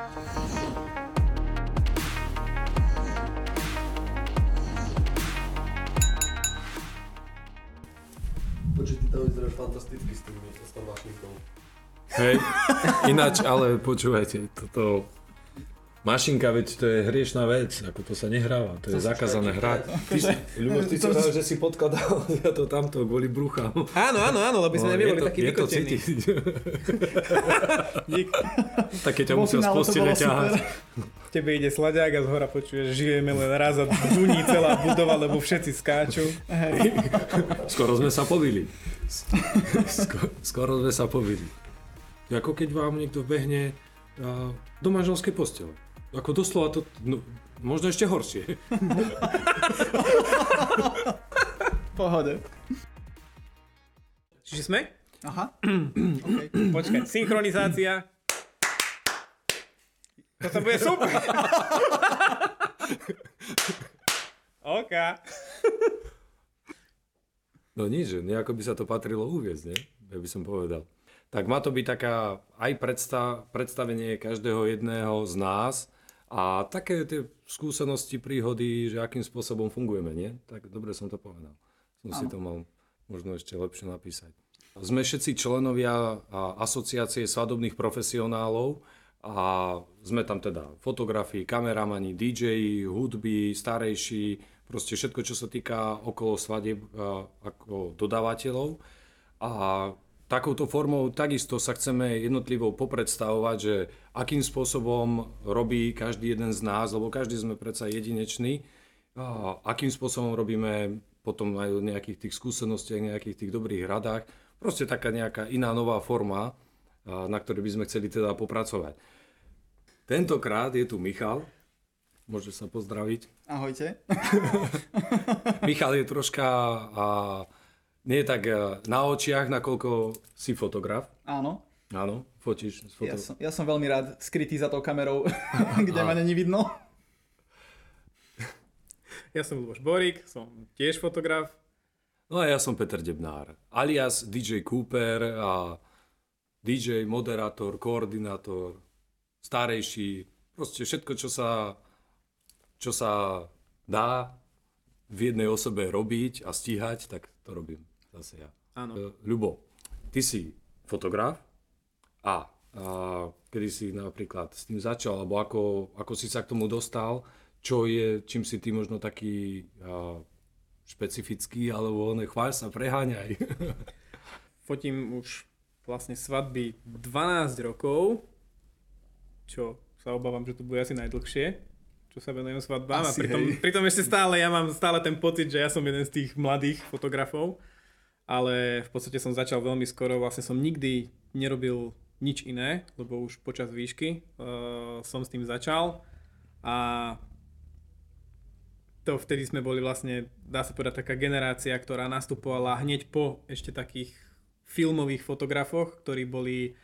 Počuť, ty tam vyzeráš fantasticky s tým, s tou mašinkou. Hej, ináč, ale počúvajte, toto Mašinka, veď to je hriešná vec, ako to sa nehráva, to je zakázané hrať. Ty si, Ľubo, ty si že si podkladal ja to tamto kvôli bruchám. Áno, áno, áno, lebo sme No, neboli to, takí to vykotení. Tak keď ťa musel z to postele ťahať. Tebe ide slaďák a z hora počuješ, žijeme len raz a duní celá budova, lebo všetci skáču. Skoro sme sa povili. Skoro, skoro sme sa povili. Ako keď vám niekto vbehne a, do manželskej postele. Ako doslova to, no, možno ešte horšie. Pohode. Čiže sme? Aha. Počkaj, synchronizácia. To sa bude super. OK. No nič, nejako by sa to patrilo uviezť, nie? Ja by som povedal. Tak má to byť taká aj predstav, predstavenie každého jedného z nás a také tie skúsenosti, príhody, že akým spôsobom fungujeme, nie? Tak dobre som to povedal. Som si to mal možno ešte lepšie napísať. Sme všetci členovia asociácie svadobných profesionálov a sme tam teda fotografi, kameramani, DJ, hudby, starejší, proste všetko, čo sa týka okolo svadieb ako dodávateľov. A takouto formou takisto sa chceme jednotlivo popredstavovať, že akým spôsobom robí každý jeden z nás, lebo každý sme predsa jedinečný, akým spôsobom robíme potom aj o nejakých tých skúsenostiach, nejakých tých dobrých radách. Proste taká nejaká iná nová forma, na ktorej by sme chceli teda popracovať. Tentokrát je tu Michal, môže sa pozdraviť. Ahojte. Michal je troška nie tak a, na očiach, nakoľko si fotograf. Áno. Áno, fotíš. s Ja Foto... som, ja som veľmi rád skrytý za tou kamerou, kde ma není vidno. Ja som Luboš Borik, som tiež fotograf. No a ja som Peter Debnár, alias DJ Cooper a DJ, moderátor, koordinátor, starejší, proste všetko, čo sa, čo sa dá v jednej osobe robiť a stíhať, tak to robím zase ja. Áno. E, Ľubo, ty si fotograf a, a kedy si napríklad s tým začal, alebo ako, ako si sa k tomu dostal, čo je, čím si ty možno taký a, špecifický, alebo ne, chváľ sa, preháňaj. Fotím už vlastne svadby 12 rokov, čo sa obávam, že to bude asi najdlhšie, čo sa venujem svadbám. a Asi, pritom, hej. pritom ešte stále, ja mám stále ten pocit, že ja som jeden z tých mladých fotografov, ale v podstate som začal veľmi skoro, vlastne som nikdy nerobil nič iné, lebo už počas výšky uh, som s tým začal. A to vtedy sme boli vlastne, dá sa povedať, taká generácia, ktorá nastupovala hneď po ešte takých filmových fotografoch, ktorí boli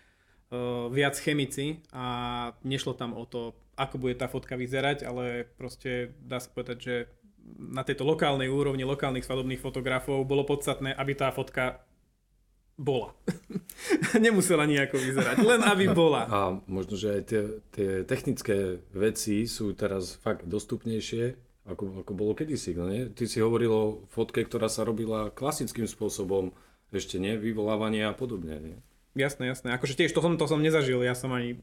uh, viac chemici a nešlo tam o to, ako bude tá fotka vyzerať, ale proste dá sa povedať, že na tejto lokálnej úrovni lokálnych svadobných fotografov bolo podstatné, aby tá fotka bola. Nemusela nejako vyzerať, len aby bola. A možno, že aj tie, tie technické veci sú teraz fakt dostupnejšie, ako, ako bolo kedysi. No nie? Ty si hovoril o fotke, ktorá sa robila klasickým spôsobom, ešte nie, vyvolávanie a podobne. Nie? Jasné, jasné. Akože tiež to som, to som nezažil. Ja som ani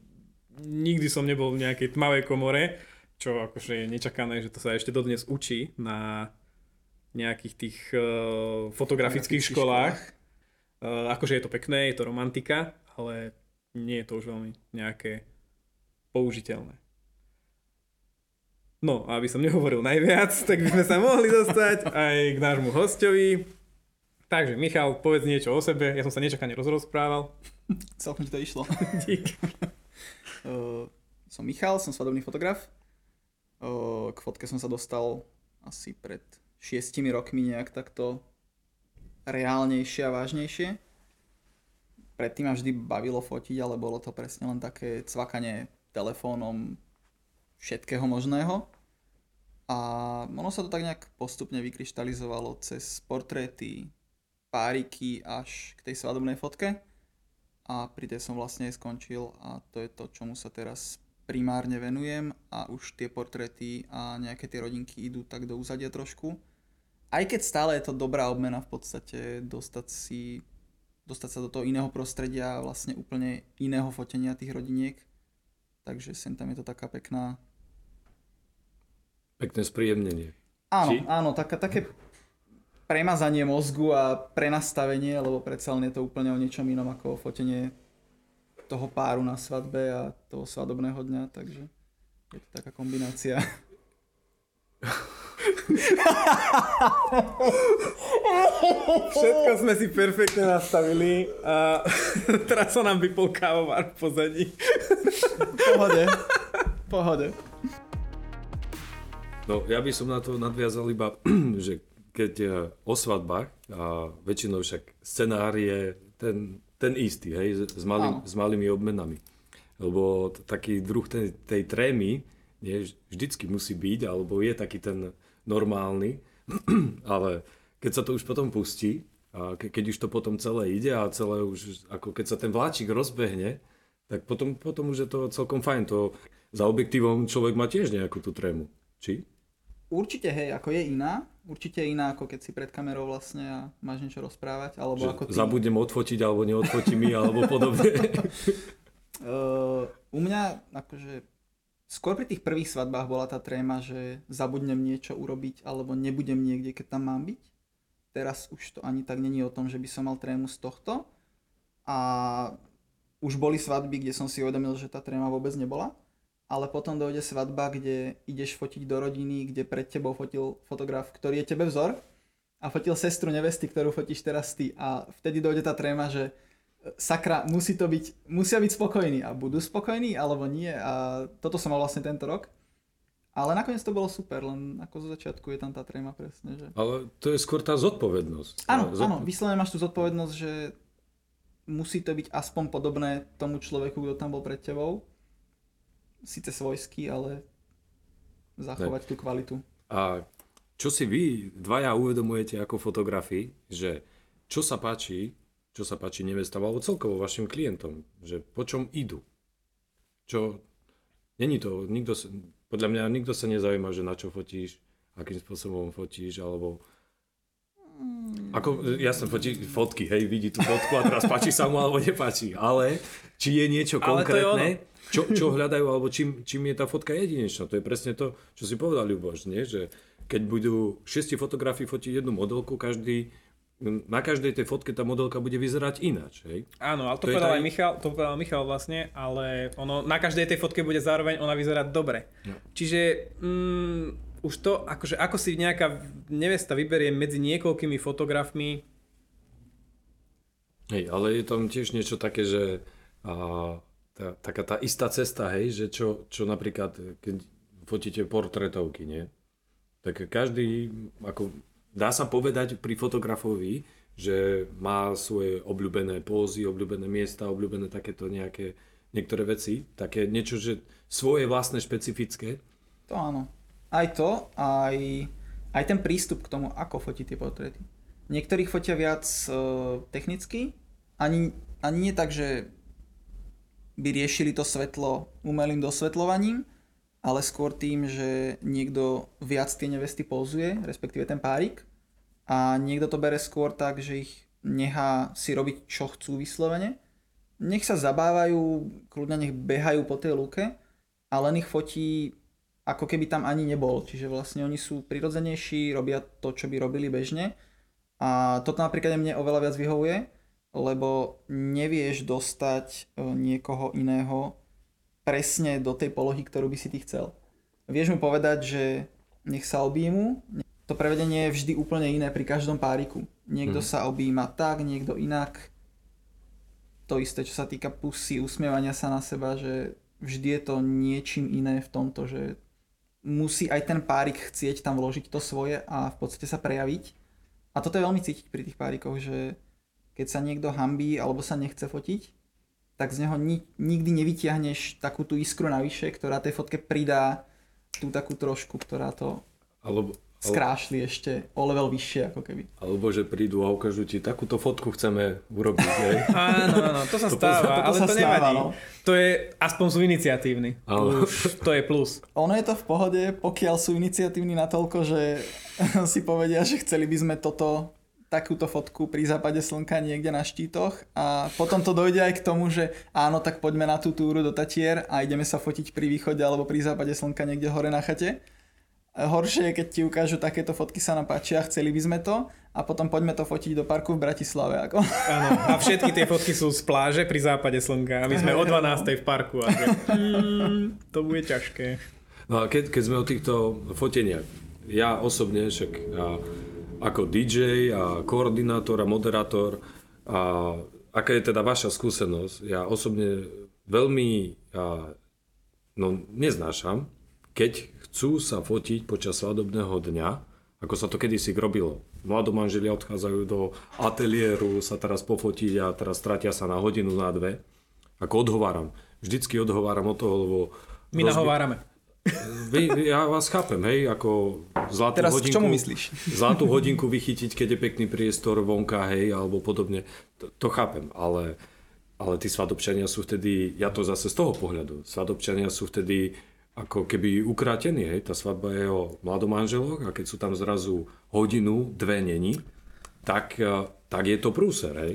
nikdy som nebol v nejakej tmavej komore, čo akože je nečakané, že to sa ešte dodnes učí na nejakých tých uh, fotografických Fotografických školách. Uh, akože je to pekné, je to romantika, ale nie je to už veľmi nejaké použiteľné. No, aby som nehovoril najviac, tak by sme sa mohli dostať aj k nášmu hostovi. Takže, Michal, povedz niečo o sebe. Ja som sa nečakane rozprával. Celkom ti to išlo. Dík. Uh, som Michal, som svadobný fotograf. K fotke som sa dostal asi pred šiestimi rokmi nejak takto reálnejšie a vážnejšie. Predtým ma vždy bavilo fotiť, ale bolo to presne len také cvakanie telefónom všetkého možného. A ono sa to tak nejak postupne vykryštalizovalo cez portréty, páriky až k tej svadobnej fotke. A pri tej som vlastne skončil a to je to, čomu sa teraz primárne venujem a už tie portréty a nejaké tie rodinky idú tak do úzadia trošku. Aj keď stále je to dobrá obmena v podstate dostať si dostať sa do toho iného prostredia a vlastne úplne iného fotenia tých rodiniek. Takže sem tam je to taká pekná... Pekné spríjemnenie. Áno, Či? áno, taká, také premazanie mozgu a prenastavenie, lebo predsa len je to úplne o niečom inom ako fotenie toho páru na svadbe a toho svadobného dňa, takže je to taká kombinácia. Všetko sme si perfektne nastavili a teraz sa nám vypol kávovar v pozadí. Pohode, pohode. No, ja by som na to nadviazal iba, že keď o svadbách, a väčšinou však scenár je ten, ten istý, hej, s, malým, s malými obmenami. Lebo taký druh tej, tej trémy nie, vždycky musí byť, alebo je taký ten normálny, ale keď sa to už potom pustí, a ke, keď už to potom celé ide a celé už, ako keď sa ten vláčik rozbehne, tak potom, potom už je to celkom fajn. To za objektívom človek má tiež nejakú tú trému. Či? Určite, hej, ako je iná. Určite iná, ako keď si pred kamerou vlastne a máš niečo rozprávať, alebo Že ako ty. zabudnem odfotiť alebo neodfotím mi alebo podobne. Uh, u mňa akože skôr pri tých prvých svadbách bola tá tréma, že zabudnem niečo urobiť alebo nebudem niekde, keď tam mám byť. Teraz už to ani tak není o tom, že by som mal trému z tohto. A už boli svadby, kde som si uvedomil, že tá tréma vôbec nebola. Ale potom dojde svadba, kde ideš fotiť do rodiny, kde pred tebou fotil fotograf, ktorý je tebe vzor a fotil sestru nevesty, ktorú fotíš teraz ty. A vtedy dojde tá tréma, že e, sakra, musí to byť, musia byť spokojní a budú spokojní alebo nie a toto som mal vlastne tento rok. Ale nakoniec to bolo super, len ako zo začiatku je tam tá tréma presne, že... Ale to je skôr tá zodpovednosť. Áno, Zod- áno, vyslovene máš tú zodpovednosť, že musí to byť aspoň podobné tomu človeku, kto tam bol pred tebou. Síce svojský, ale zachovať tú kvalitu. A čo si vy dvaja uvedomujete ako fotografi, že čo sa páči, čo sa páči nevestám alebo celkovo vašim klientom, že po čom idú? Čo, není to, nikto, sa- podľa mňa nikto sa nezaujíma, že na čo fotíš, akým spôsobom fotíš, alebo ako, jasne, fotí fotky, hej, vidí tú fotku a teraz páči sa mu alebo nepáči, ale či je niečo Ale to je konkrétne, čo, čo hľadajú, alebo čím, čím je tá fotka jedinečná. To je presne to, čo si povedal Ľuboš, nie? že keď budú šiesti fotografii fotiť jednu modelku, každý, na každej tej fotke tá modelka bude vyzerať ináč. Hej? Áno, ale to, To povedal aj Michal, to povedal Michal vlastne, ale ono, na každej tej fotke bude zároveň ona vyzerať dobre. No. Čiže mm, už to, akože ako si nejaká nevesta vyberie medzi niekoľkými fotografmi, Hej, ale je tam tiež niečo také, že a, tá, taká tá istá cesta, hej, že čo, čo napríklad, keď fotíte portrétovky, nie? Tak každý, ako dá sa povedať pri fotografovi, že má svoje obľúbené pózy, obľúbené miesta, obľúbené takéto nejaké niektoré veci, také niečo, že svoje vlastné špecifické. To áno. Aj to, aj, aj ten prístup k tomu, ako fotiť tie portréty. Niektorí fotia viac uh, technicky, ani, ani nie tak, že by riešili to svetlo umelým dosvetľovaním, ale skôr tým, že niekto viac tie nevesty pozuje, respektíve ten párik, a niekto to bere skôr tak, že ich nechá si robiť, čo chcú vyslovene. Nech sa zabávajú, kľudne nech behajú po tej luke, a len ich fotí ako keby tam ani nebol. Čiže vlastne oni sú prirodzenejší, robia to, čo by robili bežne. A toto napríklad mne oveľa viac vyhovuje, lebo nevieš dostať e, niekoho iného presne do tej polohy, ktorú by si ty chcel. Vieš mu povedať, že nech sa objímu. To prevedenie je vždy úplne iné pri každom páriku. Niekto Mhm. sa objíma tak, niekto inak. To isté, čo sa týka pusy, usmievania sa na seba, že vždy je to niečím iné v tomto, že musí aj ten párik chcieť tam vložiť to svoje a v podstate sa prejaviť. A toto je veľmi cítiť pri tých párikoch, že keď sa niekto hambí alebo sa nechce fotiť, tak z neho ni- nikdy nevytiahneš takú tú iskru navyše, ktorá tej fotke pridá tú takú trošku, ktorá to Alebo, skrášli ešte o level vyššie ako keby. Alebo že prídu a ukážu ti, takúto fotku chceme urobiť. Áno, áno, to sa To stáva, to ale sa to stáva, nevadí. no. To je, aspoň sú iniciatívni. Áno. To je plus. Ono je to v pohode, pokiaľ sú iniciatívni natoľko, že si povedia, že chceli by sme toto takúto fotku pri západe slnka niekde na štítoch a potom to dojde aj k tomu, že áno, tak poďme na tú túru do Tatier a ideme sa fotiť pri východe alebo pri západe slnka niekde hore na chate. Horšie je, keď ti ukážu takéto fotky sa nám páčia, chceli by sme to a potom poďme to fotiť do parku v Bratislave. Ako. Áno. A všetky tie fotky sú z pláže pri západe slnka a my sme o 12. v parku. A že, mm, to bude ťažké. No a keď, keď sme o týchto foteniach, ja osobne však a, ako DJ a koordinátor a moderátor, a aká je teda vaša skúsenosť? Ja osobne veľmi a, no, neznášam, keď chcú sa fotiť počas svadobného dňa, ako sa to kedysi robilo. Mladomanželia odchádzajú do ateliéru sa teraz pofotiť a teraz stratia sa na hodinu, na dve. Ako odhováram. Vždycky odhováram od toho, lebo... My rozbi- nahovárame. Vy, ja vás chápem, hej, ako zlatú Teraz k hodinku... čomu myslíš? Zlatú hodinku vychytiť, keď je pekný priestor vonka, hej, alebo podobne. To, to chápem, ale, ale tí svadobčania sú vtedy, ja to zase z toho pohľadu, svadobčania sú vtedy ako keby ukrátení, hej, tá svadba je o mladomanželoch a keď sú tam zrazu hodinu, dve není, tak, eh, tak je to prúser, hej.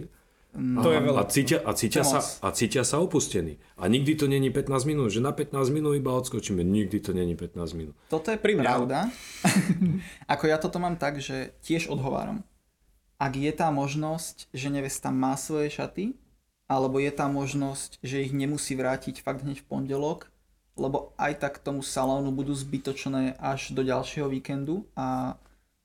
To je veľa. A cítia, a, cítia sa, a cítia sa opustení. A nikdy to není 15 minút, že na 15 minút iba odskočíme. Nikdy to není 15 minút. Toto je Pri mne, pravda. Ako ja toto mám tak, že tiež odhováram. Ak je tá možnosť, že nevesta má svoje šaty, alebo je tá možnosť, že ich nemusí vrátiť fakt hneď v pondelok, lebo aj tak tomu salónu budú zbytočné až do ďalšieho víkendu a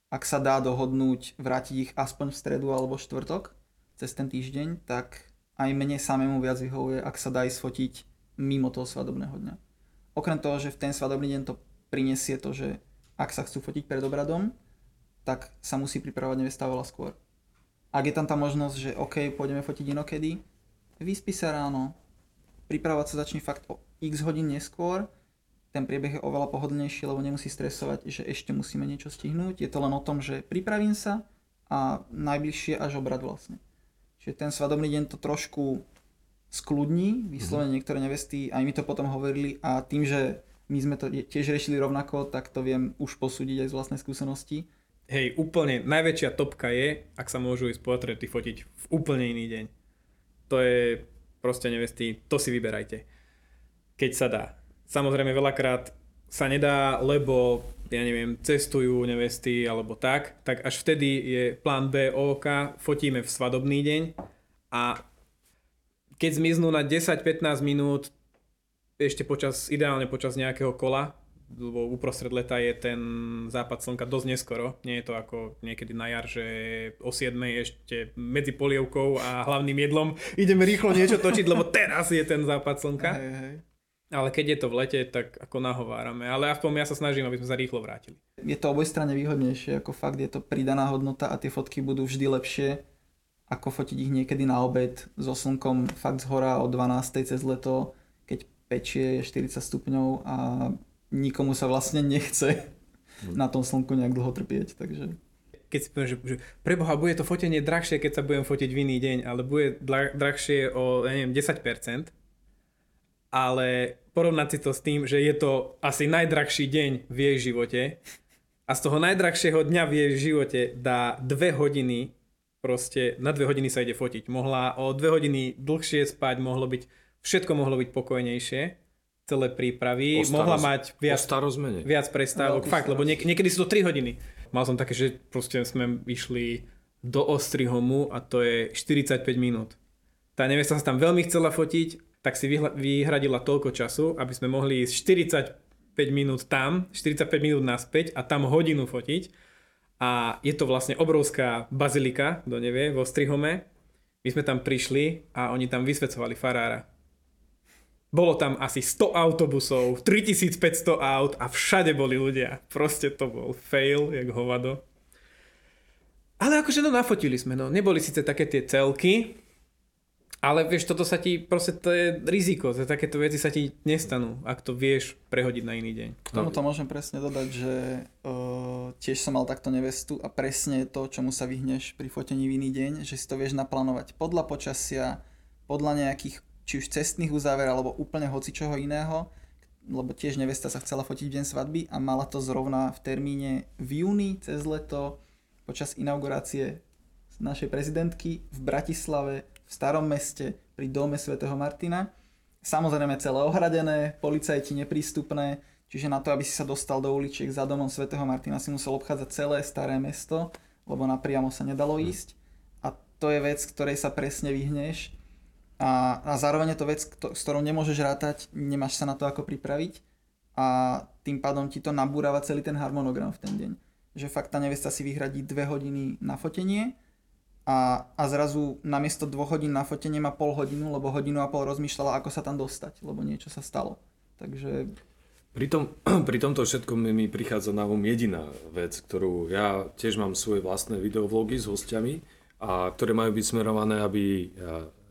ak sa dá dohodnúť vrátiť ich aspoň v stredu alebo štvrtok cez ten týždeň, tak aj mne samému viac vyhovuje, ak sa dá ísť fotiť mimo toho svadobného dňa. Okrem toho, že v ten svadobný deň to prinesie to, že ak sa chcú fotiť pred obradom, tak sa musí pripravovať nevesta veľa skôr. Ak je tam tá možnosť, že OK, pôjdeme fotiť inokedy, vyspí sa ráno, pripravovať sa začne fakt o x hodín neskôr, ten priebeh je oveľa pohodlnejší, lebo nemusí stresovať, že ešte musíme niečo stihnúť. Je to len o tom, že pripravím sa a najbližšie až obrad vlastne. Čiže ten svadobný deň to trošku skľudní, vyslovene niektoré nevesty, aj mi to potom hovorili a tým, že my sme to tiež riešili rovnako, tak to viem už posúdiť aj z vlastnej skúsenosti. Hej, úplne najväčšia topka je, ak sa môžu ísť portréty fotiť v úplne iný deň. To je proste nevesty, to si vyberajte. Keď sa dá. Samozrejme veľakrát sa nedá, lebo ja neviem, cestujú nevesty alebo tak, tak až vtedy je plán B OK, fotíme v svadobný deň a keď zmiznú na 10-15 minút ešte počas, ideálne počas nejakého kola, lebo uprostred leta je ten západ slnka dosť neskoro. Nie je to ako niekedy na jar, že o 7 ešte medzi polievkou a hlavným jedlom ideme rýchlo niečo točiť, lebo teraz je ten západ slnka. Hej, hej. Ale keď je to v lete, tak ako nahovárame. Ale aspoň ja sa snažím, aby sme sa rýchlo vrátili. Je to obojstranne výhodnejšie, ako fakt je to pridaná hodnota a tie fotky budú vždy lepšie, ako fotiť ich niekedy na obed so slnkom fakt z hora o 12. cez leto, keď pečie je 40 stupňov a nikomu sa vlastne nechce na tom slnku nejak dlho trpieť, takže Keď si poviem, že, že preboha, bude to fotenie drahšie, keď sa budem fotiť v iný deň, ale bude dra- drahšie o, ja neviem, 10%, ale porovnať si to s tým, že je to asi najdrahší deň v jej živote a z toho najdrahšieho dňa v jej živote dá dve hodiny, proste na dve hodiny sa ide fotiť. Mohla o dve hodiny dlhšie spať, mohlo byť, všetko mohlo byť pokojnejšie, celé prípravy, O mohla mať viac viac prestávok, Veľkú fakt, lebo niek- niekedy sú to 3 hodiny. Mal som také, že proste sme išli do Ostrihomu a to je 45 minút. Tá nevesta sa tam veľmi chcela fotiť, tak si vyhla- vyhradila toľko času, aby sme mohli ísť 45 minút tam, 45 minút naspäť a tam hodinu fotiť. A je to vlastne obrovská bazilika, kto nevie, v Ostrihome. My sme tam prišli a oni tam vysvecovali farára. Bolo tam asi 100 autobusov, 3500 aut a všade boli ľudia. Proste to bol fail, jak hovado. Ale akože no nafotili sme, no. Neboli síce také tie celky, Ale vieš, toto sa ti, proste to je riziko, že takéto veci sa ti nestanú, ak to vieš prehodiť na iný deň. K tomu to môžem presne dodať, že uh, tiež som mal takto nevestu a presne to, čomu sa vyhneš pri fotení v iný deň, že si to vieš naplánovať podľa počasia, podľa nejakých či už cestných uzáver alebo úplne hoci čoho iného, lebo tiež nevesta sa chcela fotiť v deň svadby a mala to zrovna v termíne v júni cez leto počas inaugurácie našej prezidentky v Bratislave starom meste pri dome svätého Martina. Samozrejme celé ohradené, policajti neprístupné, čiže na to, aby si sa dostal do uličiek za domom svätého Martina si musel obchádzať celé staré mesto, lebo napriamo sa nedalo ísť. A to je vec, ktorej sa presne vyhneš. A, a zároveň je to vec, s ktorou nemôžeš rátať, nemáš sa na to ako pripraviť a tým pádom ti to nabúrava celý ten harmonogram v ten deň. Že fakt tá nevesta si vyhradí dve hodiny na fotenie a, a zrazu namiesto dvoch hodín na fotenie má pol hodinu, lebo hodinu a pol rozmýšľala, ako sa tam dostať, lebo niečo sa stalo. Takže... Pri, tom, pri tomto všetkom mi prichádza na um jediná vec, ktorú ja tiež mám svoje vlastné videovlogy s hostiami, a ktoré majú byť smerované, aby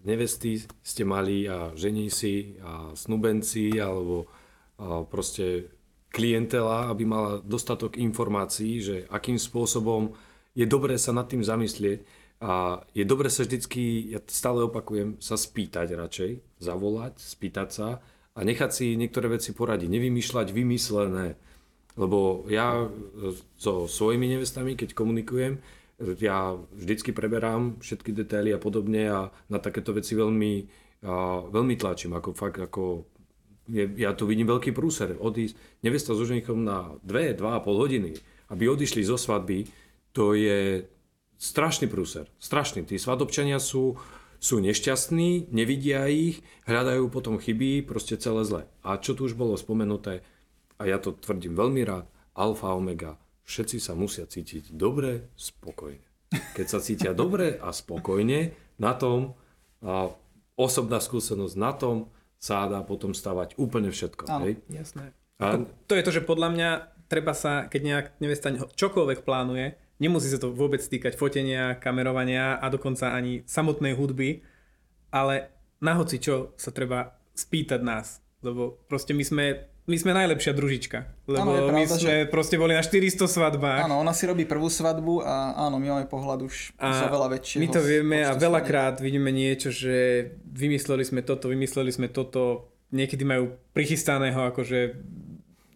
nevesty ste mali a ženísi a snubenci alebo a proste klientela, aby mala dostatok informácií, že akým spôsobom je dobré sa nad tým zamyslieť, a je dobre sa vždycky, ja stále opakujem, sa spýtať radšej, zavolať, spýtať sa a nechať si niektoré veci poradiť, nevymýšľať vymyslené. Lebo ja so svojimi nevestami, keď komunikujem, ja vždycky preberám všetky detaily a podobne a na takéto veci veľmi, a veľmi tlačím. Ako fakt, ako je, ja tu vidím veľký prúser. Odísť nevesta so ženichom na 2, 2,5 hodiny, aby odišli zo svadby, to je, strašný prúser, strašný. Tí svadobčania sú, sú nešťastní, nevidia ich, hľadajú potom chyby, proste celé zle. A čo tu už bolo spomenuté, a ja to tvrdím veľmi rád, alfa, omega, všetci sa musia cítiť dobre, spokojne. Keď sa cítia dobre a spokojne, na tom a osobná skúsenosť na tom sa dá potom stavať úplne všetko. Áno, hej? jasné. A... To, to je to, že podľa mňa treba sa, keď nejak nevesta čokoľvek plánuje, Nemusí sa to vôbec týkať fotenia, kamerovania a dokonca ani samotnej hudby, ale na hoci čo sa treba spýtať nás, lebo proste my sme my sme najlepšia družička, lebo ano, pravda, my sme že... proste boli na 400 svadbách. Áno, ona si robí prvú svadbu a áno, my máme pohľad už a veľa väčšieho. My to vieme a veľakrát vidíme niečo, že vymysleli sme toto, vymysleli sme toto, niekedy majú prichystaného akože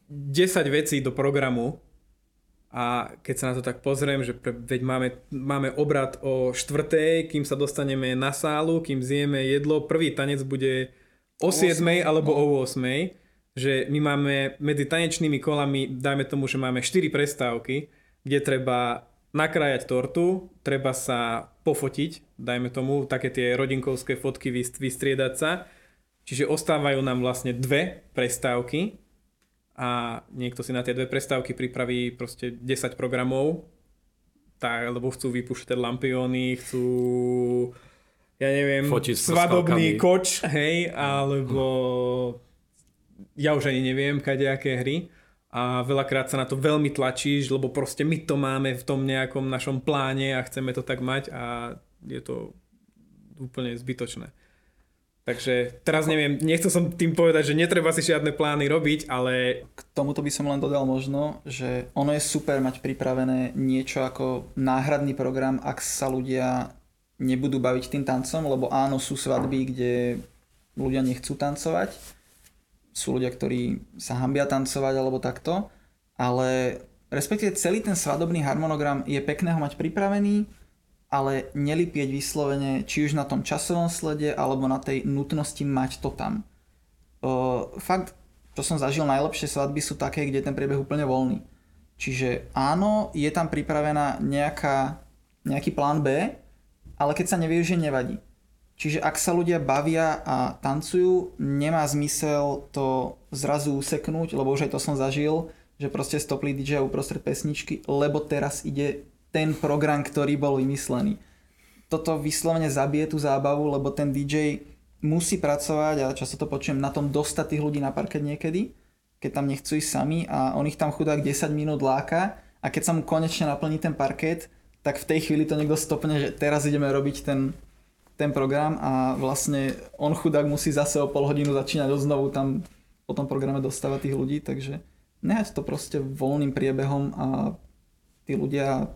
10 vecí do programu a keď sa na to tak pozriem, že pre, veď máme, máme obrad o štvrtej, kým sa dostaneme na sálu, kým zjeme jedlo, prvý tanec bude o 7 alebo o 8, že my máme medzi tanečnými kolami, dajme tomu, že máme 4 prestávky, kde treba nakrájať tortu, treba sa pofotiť, dajme tomu, také tie rodinkovské fotky vystriedať sa. Čiže ostávajú nám vlastne dve prestávky, a niekto si na tie dve prestávky pripraví proste 10 programov, tak, lebo chcú vypúšťať lampióny, chcú ja neviem, Fotiť svadobný koč, hej, alebo ja už ani neviem, kadejaké hry a veľakrát sa na to veľmi tlačíš, lebo proste my to máme v tom nejakom našom pláne a chceme to tak mať a je to úplne zbytočné. Takže teraz neviem, nechcel som tým povedať, že netreba si žiadne plány robiť, ale... K tomuto by som len dodal možno, že ono je super mať pripravené niečo ako náhradný program, ak sa ľudia nebudú baviť tým tancom, lebo áno, sú svadby, kde ľudia nechcú tancovať, sú ľudia, ktorí sa hambia tancovať alebo takto, ale respektíve celý ten svadobný harmonogram je pekné ho mať pripravený, ale nelipieť vyslovene či už na tom časovom slede alebo na tej nutnosti mať to tam. O, fakt, čo som zažil najlepšie svadby sú také, kde je ten priebeh úplne voľný. Čiže áno, je tam pripravená nejaká, nejaký plán B, ale keď sa nevyužije, nevadí. Čiže ak sa ľudia bavia a tancujú, nemá zmysel to zrazu useknúť, lebo už aj to som zažil, že proste stopli DJ uprostred pesničky, lebo teraz ide ten program, ktorý bol vymyslený. Toto vyslovene zabije tú zábavu, lebo ten DJ musí pracovať a často to počujem na tom dostať tých ľudí na parket niekedy, keď tam nechcú ísť sami a on ich tam chudák 10 minút láka a keď sa mu konečne naplní ten parket, tak v tej chvíli to niekto stopne, že teraz ideme robiť ten, ten program a vlastne on chudák musí zase o pol hodinu začínať od znovu tam po tom programe dostávať tých ľudí, takže nehať to proste voľným priebehom a tí ľudia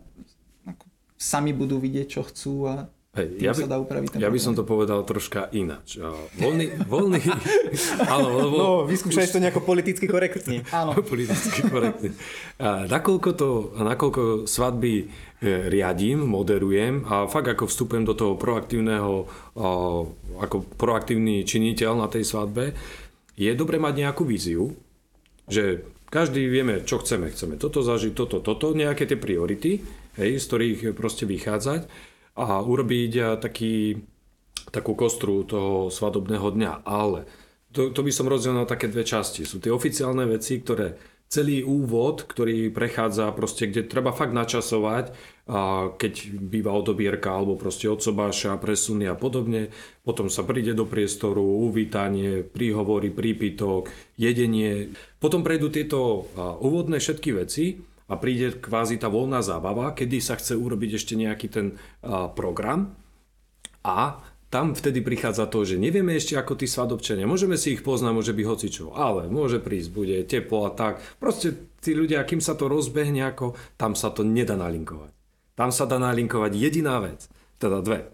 sami budú vidieť, čo chcú a Hej, tým ja by, sa dá upraviť ten ja by som to povedal troška ináč. Voľný, voľný, áno, lebo... No, vyskúšaj to nejako politicky korektne. Áno, politicky korektne. A nakoľko, to, nakoľko svadby e, riadím, moderujem a fakt ako vstupujem do toho proaktívneho, ako proaktívny činiteľ na tej svadbe, je dobre mať nejakú víziu, že každý vieme, čo chceme. Chceme toto zažiť, toto, toto, nejaké tie priority, hej, z ktorých proste vychádzať a urobiť a, taký, takú kostru toho svadobného dňa. Ale to, to by som rozdelil na také dve časti. Sú tie oficiálne veci, ktoré celý úvod, ktorý prechádza proste, kde treba fakt načasovať, a keď býva odobierka alebo proste odsobáša, presuny a podobne. Potom sa príde do priestoru, uvítanie, príhovory, prípitok, jedenie. Potom prejdú tieto úvodné všetky veci a príde kvázi tá voľná zábava, kedy sa chce urobiť ešte nejaký ten program a tam vtedy prichádza to, že nevieme ešte ako tí svadobčania, môžeme si ich poznať, môže byť hocičo, ale môže prísť, bude teplo a tak. Proste tí ľudia, kým sa to rozbehne ako, tam sa to nedá nalinkovať. Tam sa dá nalinkovať jediná vec, teda dve.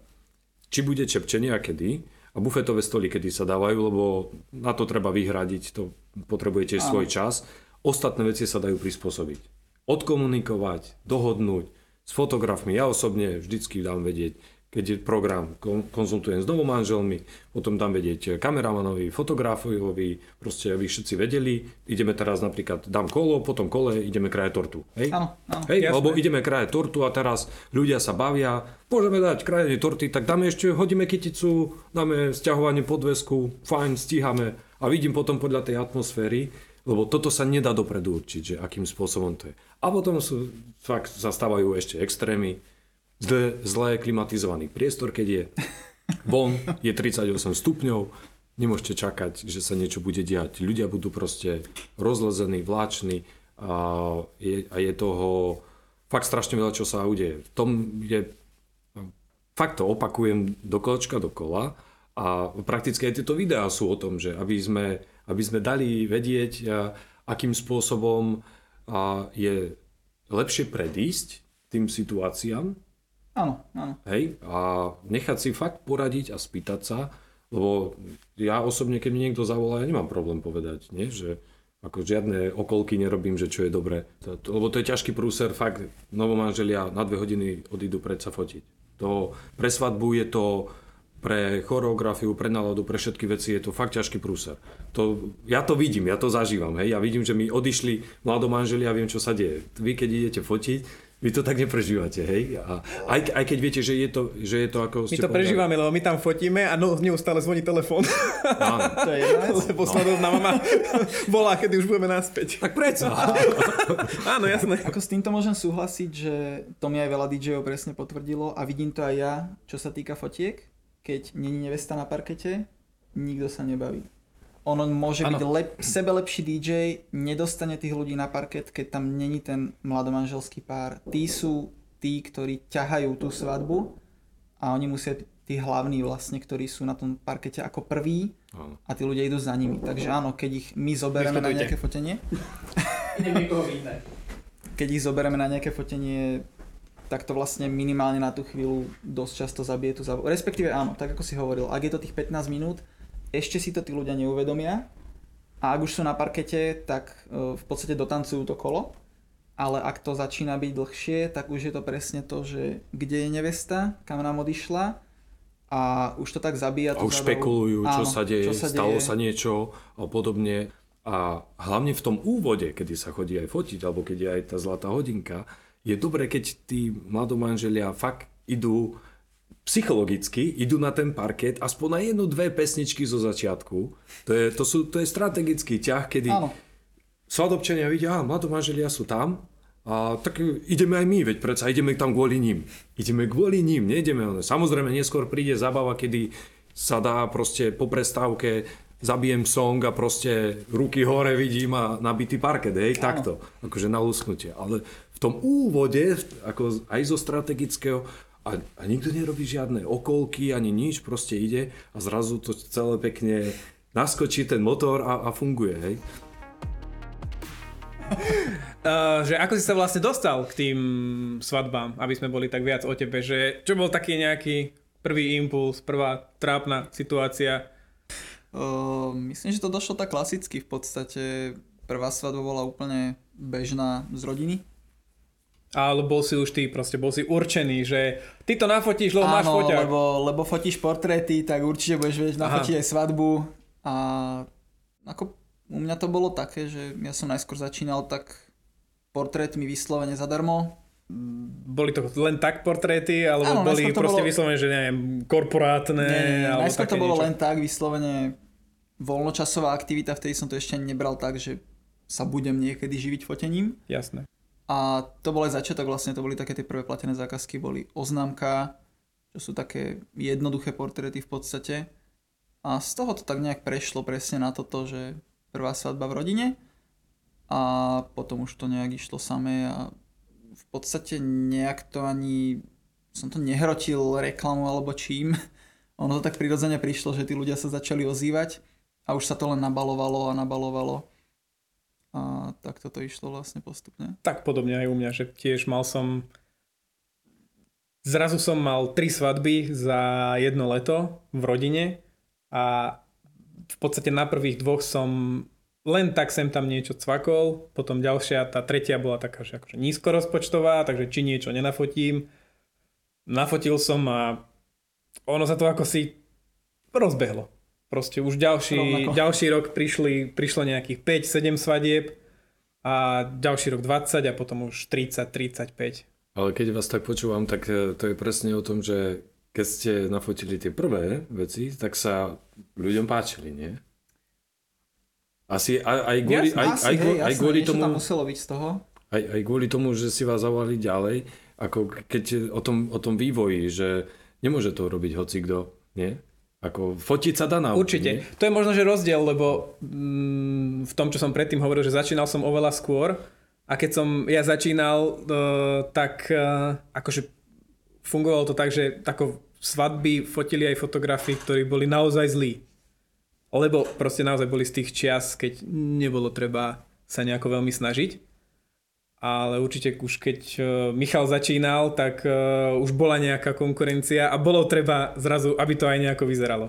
Či bude čepčenie a kedy, a bufetové stoly, kedy sa dávajú, lebo na to treba vyhradiť, to potrebujete svoj čas. Ostatné veci sa dajú prispôsobiť. Odkomunikovať, dohodnúť s fotografmi. Ja osobne vždycky dám vedieť, keď program, kon- konzultujem s novomanželmi, potom dám vedieť kameramanovi, fotografovi, proste aby všetci vedeli. Ideme teraz napríklad, dám kolo, potom kole, ideme krajať tortu. Hej? Áno, áno. Hej, Jasné. lebo ideme krajať tortu a teraz ľudia sa bavia, môžeme dať krajenie torty, tak dáme ešte, hodíme kyticu, dáme sťahovanie podvesku, fajn, stíhame a vidím potom podľa tej atmosféry, lebo toto sa nedá dopredu určiť, že akým spôsobom to je. A potom sú, fakt zastávajú ešte extrémy, zle, zle klimatizovaný priestor, keď je von, je 38 stupňov, nemôžete čakať, že sa niečo bude diať. Ľudia budú proste rozlezení, vláční a je, a je toho fakt strašne veľa, čo sa udeje. V tom je, fakt to opakujem do dokola a prakticky aj tieto videá sú o tom, že aby sme, aby sme dali vedieť, akým spôsobom je lepšie predísť tým situáciám, Áno, áno. Hej, a nechať si fakt poradiť a spýtať sa, lebo ja osobne, keď mi niekto zavolá, ja nemám problém povedať, nie? že ako žiadne okolky nerobím, že čo je dobré. Lebo to je ťažký prúser, fakt novomanželia na dve hodiny odídu predsa fotiť. To, pre svadbu je to pre choreografiu, pre náladu, pre všetky veci je to fakt ťažký prúser. To, ja to vidím, ja to zažívam. Hej. Ja vidím, že mi odišli mladomanželia a viem, čo sa deje. Vy, keď idete fotiť, vy to tak neprežívate, hej? A aj, aj keď viete, že je to, že je to ako My to prežívame, lebo my tam fotíme a no, neustále zvoní telefón. Áno. To je jedna. Lebo svadobná mama volá, kedy už budeme naspäť. Tak predsa. Áno, jasné. Ako s týmto môžem súhlasiť, že to mi aj veľa DJ-ov presne potvrdilo a vidím to aj ja, čo sa týka fotiek. Keď není nevesta na parkete, nikto sa nebaví. On môže Áno. byť lep, sebe lepší DJ, nedostane tých ľudí na parket, keď tam není ten mladomanželský pár. Tí sú tí, ktorí ťahajú tú svadbu a oni musia byť tí hlavní vlastne, ktorí sú na tom parkete ako prví a tí ľudia idú za nimi. Takže áno, keď ich my zoberieme na nejaké fotenie, keď ich zoberieme na nejaké fotenie, tak to vlastne minimálne na tú chvíľu dosť často zabije tú zábavu. Respektíve áno, tak ako si hovoril, ak je to tých 15 minút, ešte si to tí ľudia neuvedomia a ak už sú na parkete, tak e, v podstate dotancujú to kolo, ale ak to začína byť dlhšie, tak už je to presne to, že kde je nevesta, kam nám odišla a už to tak zabíja A už zábavu. špekulujú, čo Áno, sa deje, čo sa stalo deje. sa niečo a podobne. A hlavne v tom úvode, kedy sa chodí aj fotiť, alebo keď je aj tá zlatá hodinka, je dobré, keď tí mladomanželia fakt idú psychologicky, idú na ten parket aspoň na jednu, dve pesničky zo začiatku. To je, to sú, to je strategický ťah, kedy Áno. svadobčania vidia, a mladomanželia sú tam, a tak ideme aj my, veď predsa ideme tam kvôli ním. Ideme kvôli ním, nejdeme. Samozrejme, neskôr príde zabava, kedy sa dá proste po prestávke zabijem song a proste ruky hore vidím a nabitý parket, hej, takto, akože na lusknutie. Ale v tom úvode, ako aj zo strategického, a, a nikto nerobí žiadne okolky ani nič, proste ide a zrazu to celé pekne naskočí ten motor a, a funguje, hej. Uh, že ako si sa vlastne dostal k tým svadbám, aby sme boli tak viac o tebe, že čo bol taký nejaký prvý impuls, prvá trápna situácia? Uh, myslím, že to došlo tak klasicky. V podstate prvá svadba bola úplne bežná z rodiny. Ale bol si už ty, proste bol si určený, že ty to nafotíš, lebo máš foťák. lebo, lebo fotíš portréty, tak určite budeš vedieť nafotiť aj svadbu. A ako u mňa to bolo také, že ja som najskôr začínal tak portrétmi vyslovene zadarmo. Boli to len tak portréty, alebo Áno, boli proste bolo- vyslovene, že neviem, korporátne, Nie, nie, nie. alebo Najskôr to bolo niečo. len tak, vyslovene voľnočasová aktivita, vtedy som to ešte nebral tak, že sa budem niekedy živiť fotením. Jasné. A to bol aj začiatok, vlastne to boli také tie prvé platené zákazky, boli oznámka, čo sú také jednoduché portréty v podstate. A z toho to tak nejak prešlo presne na toto, že prvá svadba v rodine a potom už to nejak išlo samé a v podstate nejak to ani som to nehrotil reklamu alebo čím. Ono to tak prirodzene prišlo, že tí ľudia sa začali ozývať a už sa to len nabalovalo a nabalovalo. A tak toto išlo vlastne postupne. Tak podobne aj u mňa, že tiež mal som zrazu som mal tri svadby za jedno leto v rodine a v podstate na prvých dvoch som len tak sem tam niečo cvakol, potom ďalšia, tá tretia bola taká, že akože nízko rozpočtová, takže či niečo nenafotím. Nafotil som a ono sa to ako si rozbehlo. Proste už ďalší, Rovnako. ďalší rok prišli, prišlo nejakých 5-7 svadieb a ďalší rok 20 a potom už 30-35. Ale keď vás tak počúvam, tak e, to je presne o tom, že keď ste nafotili tie prvé veci, tak sa ľuďom páčili, nie? Asi aj, aj kvôli, aj, Asi, aj, hej, aj kvôli niečo tomu, tam muselo byť z toho. aj, aj kvôli tomu, že si vás zavolali ďalej, ako keď o tom, o tom vývoji, že nemôže to robiť hocikto, nie? Ako fotiť sa dá naučiť, Určite. nie? To je možno, že rozdiel, lebo mm, v tom, čo som predtým hovoril, že začínal som oveľa skôr a keď som ja začínal, uh, tak uh, akože fungovalo to tak, že tako svadby fotili aj fotografii, ktorí boli naozaj zlí. Lebo proste naozaj boli z tých čias, keď nebolo treba sa nejako veľmi snažiť. Ale určite už keď uh, Michal začínal, tak uh, už bola nejaká konkurencia a bolo treba zrazu, aby to aj nejako vyzeralo.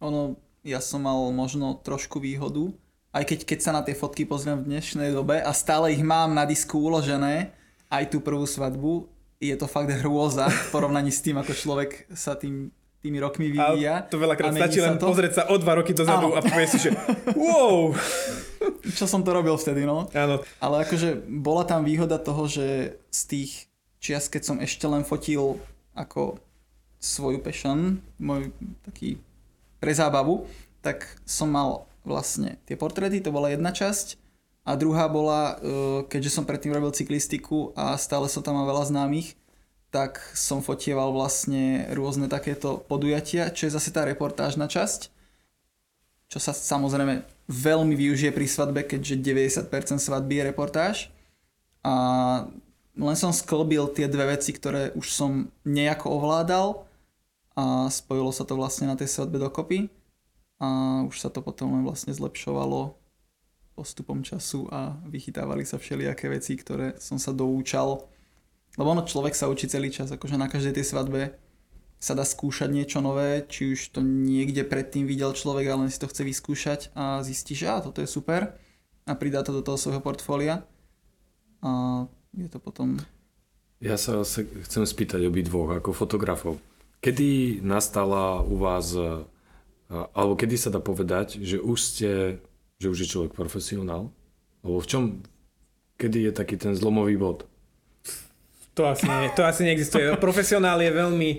Ono, ja som mal možno trošku výhodu, aj keď, keď sa na tie fotky pozriem v dnešnej dobe a stále ich mám na disku uložené, aj tú prvú svadbu, je to fakt hrôza v porovnaní s tým, ako človek sa tým, tými rokmi vyvíja. A to veľakrát A stačí len to. pozrieť sa o dva roky dozadu Áno. a povie si, že wow! Čo som to robil vtedy, no. Áno, Ale akože bola tam výhoda toho, že z tých čias, keď som ešte len fotil ako svoju passion, môj taký pre zábavu, tak som mal vlastne tie portréty, to bola jedna časť a druhá bola, eh, keďže som predtým robil cyklistiku a stále som tam mal veľa známych, tak som fotieval vlastne rôzne takéto podujatia, čo je zase tá reportážna časť, čo sa samozrejme veľmi využije pri svadbe, keďže 90% svadby je reportáž. A len som sklbil tie dve veci, ktoré už som nejako ovládal a spojilo sa to vlastne na tej svadbe dokopy a už sa to potom len vlastne zlepšovalo postupom času a vychytávali sa všelijaké veci, ktoré som sa doučal. Lebo ono človek sa učí celý čas, akože na každej tej svadbe sa dá skúšať niečo nové, či už to niekde predtým videl človek, ale si to chce vyskúšať a zistí, že á, toto je super a pridá to do toho svojho portfólia a je to potom... Ja sa chcem spýtať obidvoch ako fotografov. Kedy nastala u vás, e, alebo kedy sa dá povedať, že už ste, že už je človek profesionál? Alebo v čom, kedy je taký ten zlomový bod? To asi, nie, to asi neexistuje. Profesionál je veľmi...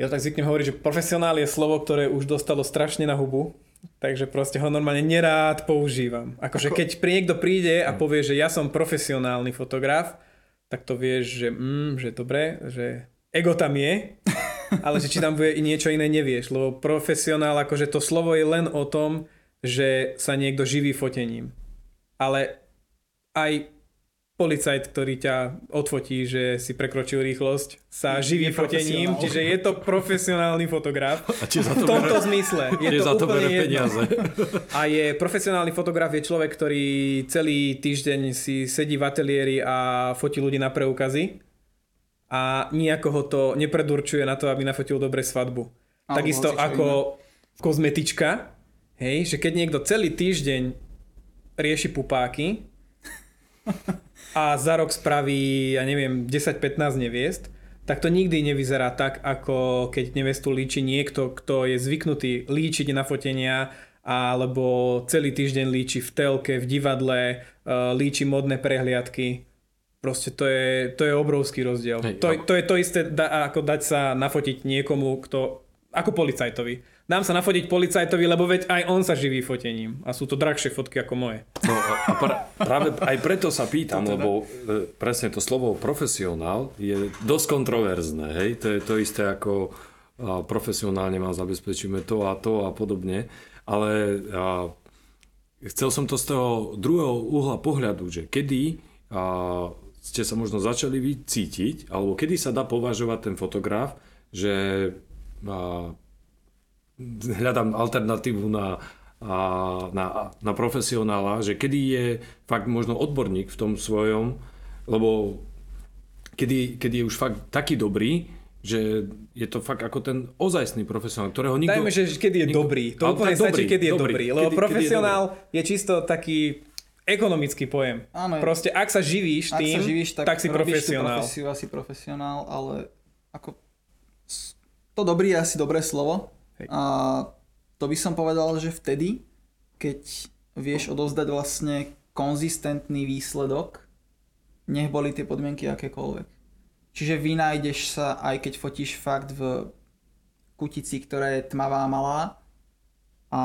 Ja tak zvyknem hovoriť, že profesionál je slovo, ktoré už dostalo strašne na hubu. Takže proste ho normálne nerád používam. Akože keď pri niekto príde a povie, že ja som profesionálny fotograf, tak to vieš, že, mm, že dobre, že ego tam je, ale že či tam bude i niečo iné nevieš, lebo profesionál, akože to slovo je len o tom, že sa niekto živí fotením. Ale aj policajt, ktorý ťa odfotí, že si prekročil rýchlosť, sa živí je fotením, čiže je to profesionálny fotograf. A či za V to tomto bere, zmysle. Je či to za to úplne bere jedno. peniaze. A je profesionálny fotograf, je človek, ktorý celý týždeň si sedí v ateliéri a fotí ľudí na preukazy a nejako ho to nepredurčuje na to, aby nafotil dobre svadbu. Alebo Takisto ako kozmetička, hej, že keď niekto celý týždeň rieši pupáky a za rok spraví, ja neviem, 10-15 neviest, tak to nikdy nevyzerá tak, ako keď nevestu líči niekto, kto je zvyknutý líčiť na fotenia, alebo celý týždeň líči v telke, v divadle, eh, líči modné prehliadky. Proste to je, to je obrovský rozdiel. Hej, to, to je to isté, da, ako dať sa nafotiť niekomu, kto, ako policajtovi. Dám sa nafotiť policajtovi, lebo veď aj on sa živí fotením. A sú to drahšie fotky ako moje. No a pra, práve aj preto sa pýtam, lebo e, presne to slovo profesionál je dosť kontroverzné, hej? To je to isté ako a, profesionálne mám zabezpečíme to a to a podobne, ale a, chcel som to z toho druhého uhla pohľadu, že kedy a, ste sa možno začali cítiť, alebo kedy sa dá považovať ten fotograf, že a, hľadám alternatívu na, a, na, na profesionála, že kedy je fakt možno odborník v tom svojom, lebo kedy, kedy je už fakt taký dobrý, že je to fakt ako ten ozajstný profesionál, ktorého nikto... Dajme, že kedy je nikto- dobrý. To úplne stačí, keď je dobrý. Lebo Kedy- kedy je profesionál je, čisto taký ekonomický pojem. Áno. Proste ak sa živíš Ak tým, sa živíš, tak, tak si profesionál. profesiu, asi profesionál, ale ako to dobrý je asi dobré slovo. A to by som povedal, že vtedy, keď vieš odovzdať vlastne konzistentný výsledok, nech boli tie podmienky akékoľvek. Čiže vynájdeš sa, aj keď fotíš fakt v kutici, ktorá je tmavá malá a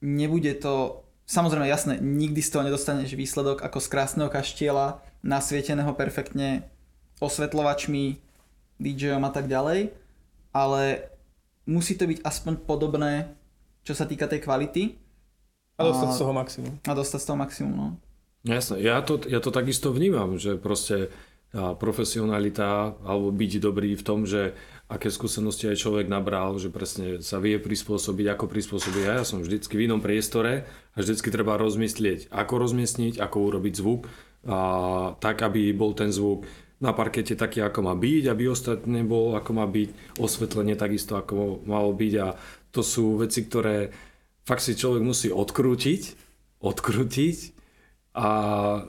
nebude to, samozrejme jasné, nikdy z toho nedostaneš výsledok ako z krásneho kaštieľa, nasvieteného perfektne osvetľovačmi, DJom a tak ďalej, ale musí to byť aspoň podobné, čo sa týka tej kvality A dostať A- z toho maximum. a dostať z toho maximum. No. Jasné, ja to, ja to takisto vnímam, že proste profesionalita alebo byť dobrý v tom, že aké skúsenosti aj človek nabral, že presne sa vie prispôsobiť, ako prispôsobiť. Ja, ja som vždycky v inom priestore a vždycky treba rozmyslieť, ako rozmiestniť, ako urobiť zvuk, a tak, aby bol ten zvuk na parkete taký, ako má byť, aby ostatné bol, ako má byť, osvetlenie takisto, ako malo byť. A to sú veci, ktoré fakt si človek musí odkrútiť, odkrútiť a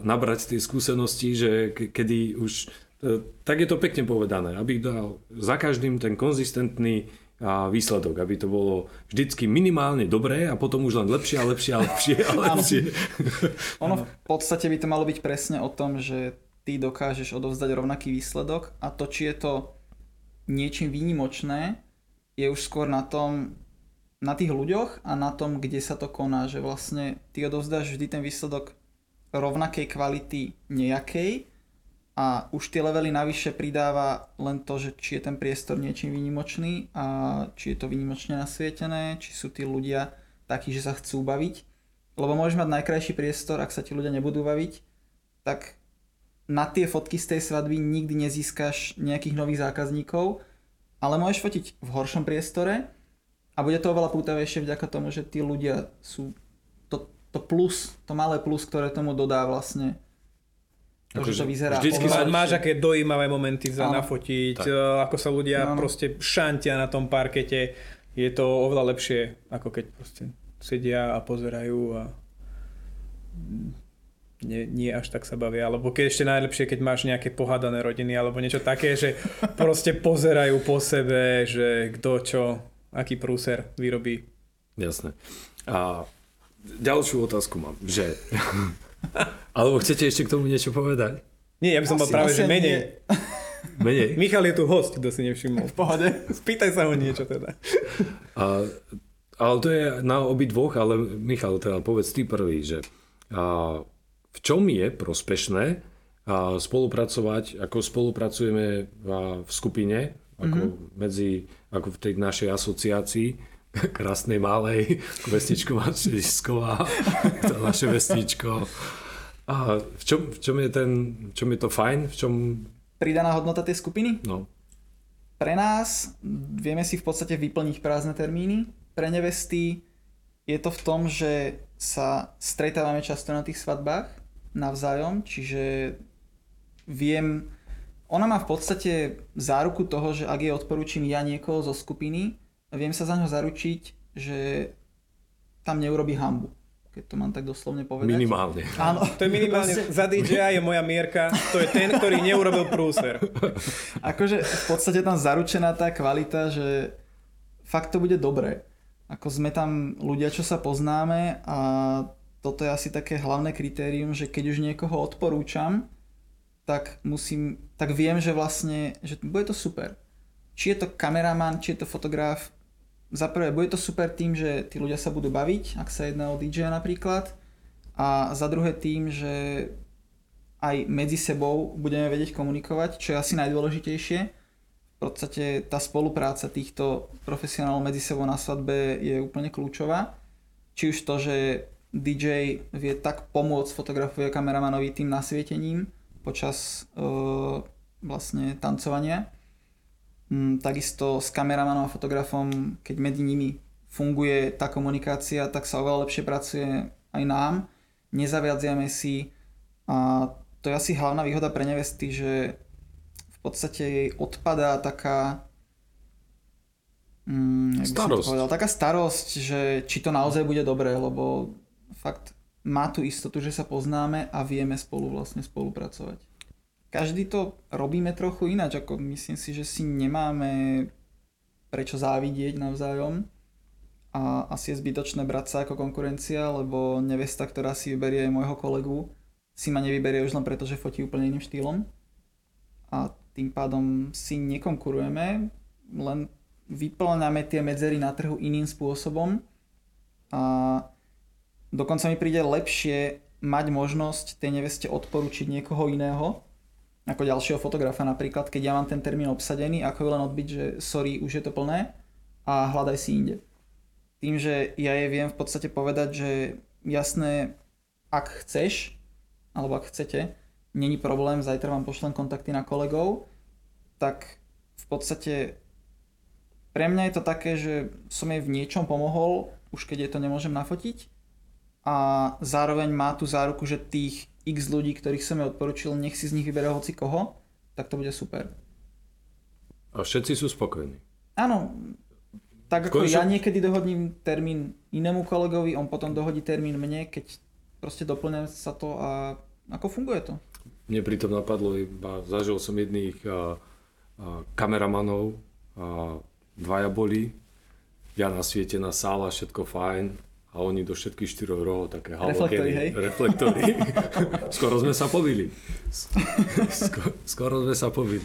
nabrať tie skúsenosti, že ke- kedy už, e, tak je to pekne povedané, aby dal za každým ten konzistentný a výsledok, aby to bolo vždycky minimálne dobré a potom už len lepšie a lepšie a lepšie a lepšie. Ono v podstate by to malo byť presne o tom, že ty dokážeš odovzdať rovnaký výsledok a to, či je to niečím výnimočné, je už skôr na tom, na tých ľuďoch a na tom, kde sa to koná, že vlastne ty odovzdáš vždy ten výsledok rovnakej kvality nejakej a už tie levely navyše pridáva len to, že či je ten priestor niečím výnimočný a či je to výnimočne nasvietené, či sú tí ľudia takí, že sa chcú baviť. Lebo môžeš mať najkrajší priestor, ak sa ti ľudia nebudú baviť, tak na tie fotky z tej svadby nikdy nezískaš nejakých nových zákazníkov, ale môžeš fotiť v horšom priestore a bude to oveľa pútavejšie vďaka tomu, že tí ľudia sú to, to plus, to malé plus, ktoré tomu dodá vlastne to, Akože že to vyzerá vždycky oveľa máš aké dojímavé momenty za Áno. nafotiť, Tak. e, ako sa ľudia Áno. proste šantia na tom parkete. Je to oveľa lepšie, ako keď proste sedia a pozerajú a nie, nie až tak sa bavia. Alebo keď ešte najlepšie, keď máš nejaké pohádané rodiny alebo niečo také, že proste pozerajú po sebe, že kto čo, aký prúser vyrobí. Jasné. A ďalšiu otázku mám, že... Alebo chcete ešte k tomu niečo povedať? Nie, ja by som bol Asi- práve, asi že menej. nie. Menej? Michal je tu host, kto si nevšimol. V pohode. Spýtaj sa ho niečo teda. A, ale to je na obi dvoch, ale Michal, teda povedz ty prvý, že a, v čom je prospešné spolupracovať, ako spolupracujeme v skupine, ako mm-hmm. medzi, ako v tej našej asociácii, krásnej malej, vestičková Šedisková, to naše vestičko. A v čom, v čom je ten, v čom je to fajn? V čom, Pridaná hodnota tej skupiny? no, Pre nás vieme si v podstate vyplniť prázdne termíny. Pre nevesty je to v tom, že sa stretávame často na tých svadbách navzájom, čiže viem, ona má v podstate záruku toho, že ak jej odporúčim ja niekoho zo skupiny, viem sa za ňo zaručiť, že tam neurobi hambu. Keď to mám tak doslovne povedať. minimálne. Áno. To je minimálne, za DJ je moja mierka, to je ten, ktorý neurobil prúser. Akože v podstate tam zaručená tá kvalita, že fakt to bude dobré. Ako sme tam ľudia, čo sa poznáme a toto je asi také hlavné kritérium, že keď už niekoho odporúčam, tak musím, tak viem, že vlastne, že bude to super. Či je to kameraman, či je to fotograf, za prvé, bude to super tým, že tí ľudia sa budú baviť, ak sa jedná o DJ napríklad, a za druhé tým, že aj medzi sebou budeme vedieť komunikovať, čo je asi najdôležitejšie. V podstate tá spolupráca týchto profesionálov medzi sebou na svadbe je úplne kľúčová. Či už to, že DJ vie tak pomôcť fotografovi a kameramanovi tým nasvietením počas uh, vlastne tancovania. Mm, takisto s kameramanom a fotografom, keď medzi nimi funguje tá komunikácia, tak sa oveľa lepšie pracuje aj nám. Nezaviadziame si a to je asi hlavná výhoda pre nevesty, že v podstate jej odpadá taká mm, Starosť. povedal, taká starosť, že či to naozaj bude dobré, lebo fakt má tú istotu, že sa poznáme a vieme spolu vlastne spolupracovať. Každý to robíme trochu ináč, ako myslím si, že si nemáme prečo závidieť navzájom a asi je zbytočné brať sa ako konkurencia, lebo nevesta, ktorá si vyberie môjho kolegu, si ma nevyberie už len preto, že fotí úplne iným štýlom a tým pádom si nekonkurujeme, len vyplňame tie medzery na trhu iným spôsobom a dokonca mi príde lepšie mať možnosť tej neveste odporučiť niekoho iného, ako ďalšieho fotografa napríklad, keď ja mám ten termín obsadený, ako ju len odbiť, že sorry, už je to plné a hľadaj si inde. Tým, že ja jej viem v podstate povedať, že jasné, ak chceš, alebo ak chcete, není problém, zajtra vám pošlem kontakty na kolegov, tak v podstate pre mňa je to také, že som jej v niečom pomohol, už keď jej to nemôžem nafotiť a zároveň má tú záruku, že tých x ľudí, ktorých som jej odporučil, nech si z nich vybere hoci koho, tak to bude super. A všetci sú spokojní. Áno, tak ako Konečne- ja niekedy dohodním termín inému kolegovi, on potom dohodí termín mne, keď proste doplňa sa to a ako funguje to? Mne pritom napadlo iba, zažil som jedných a, a, kameramanov, a dvaja boli, ja na sviete na sála, všetko fajn, a oni do všetkých štyroch rohov také Reflektory, hej? halogény, reflektory. Skoro sme sa pobili. Skoro, skoro sme sa pobili.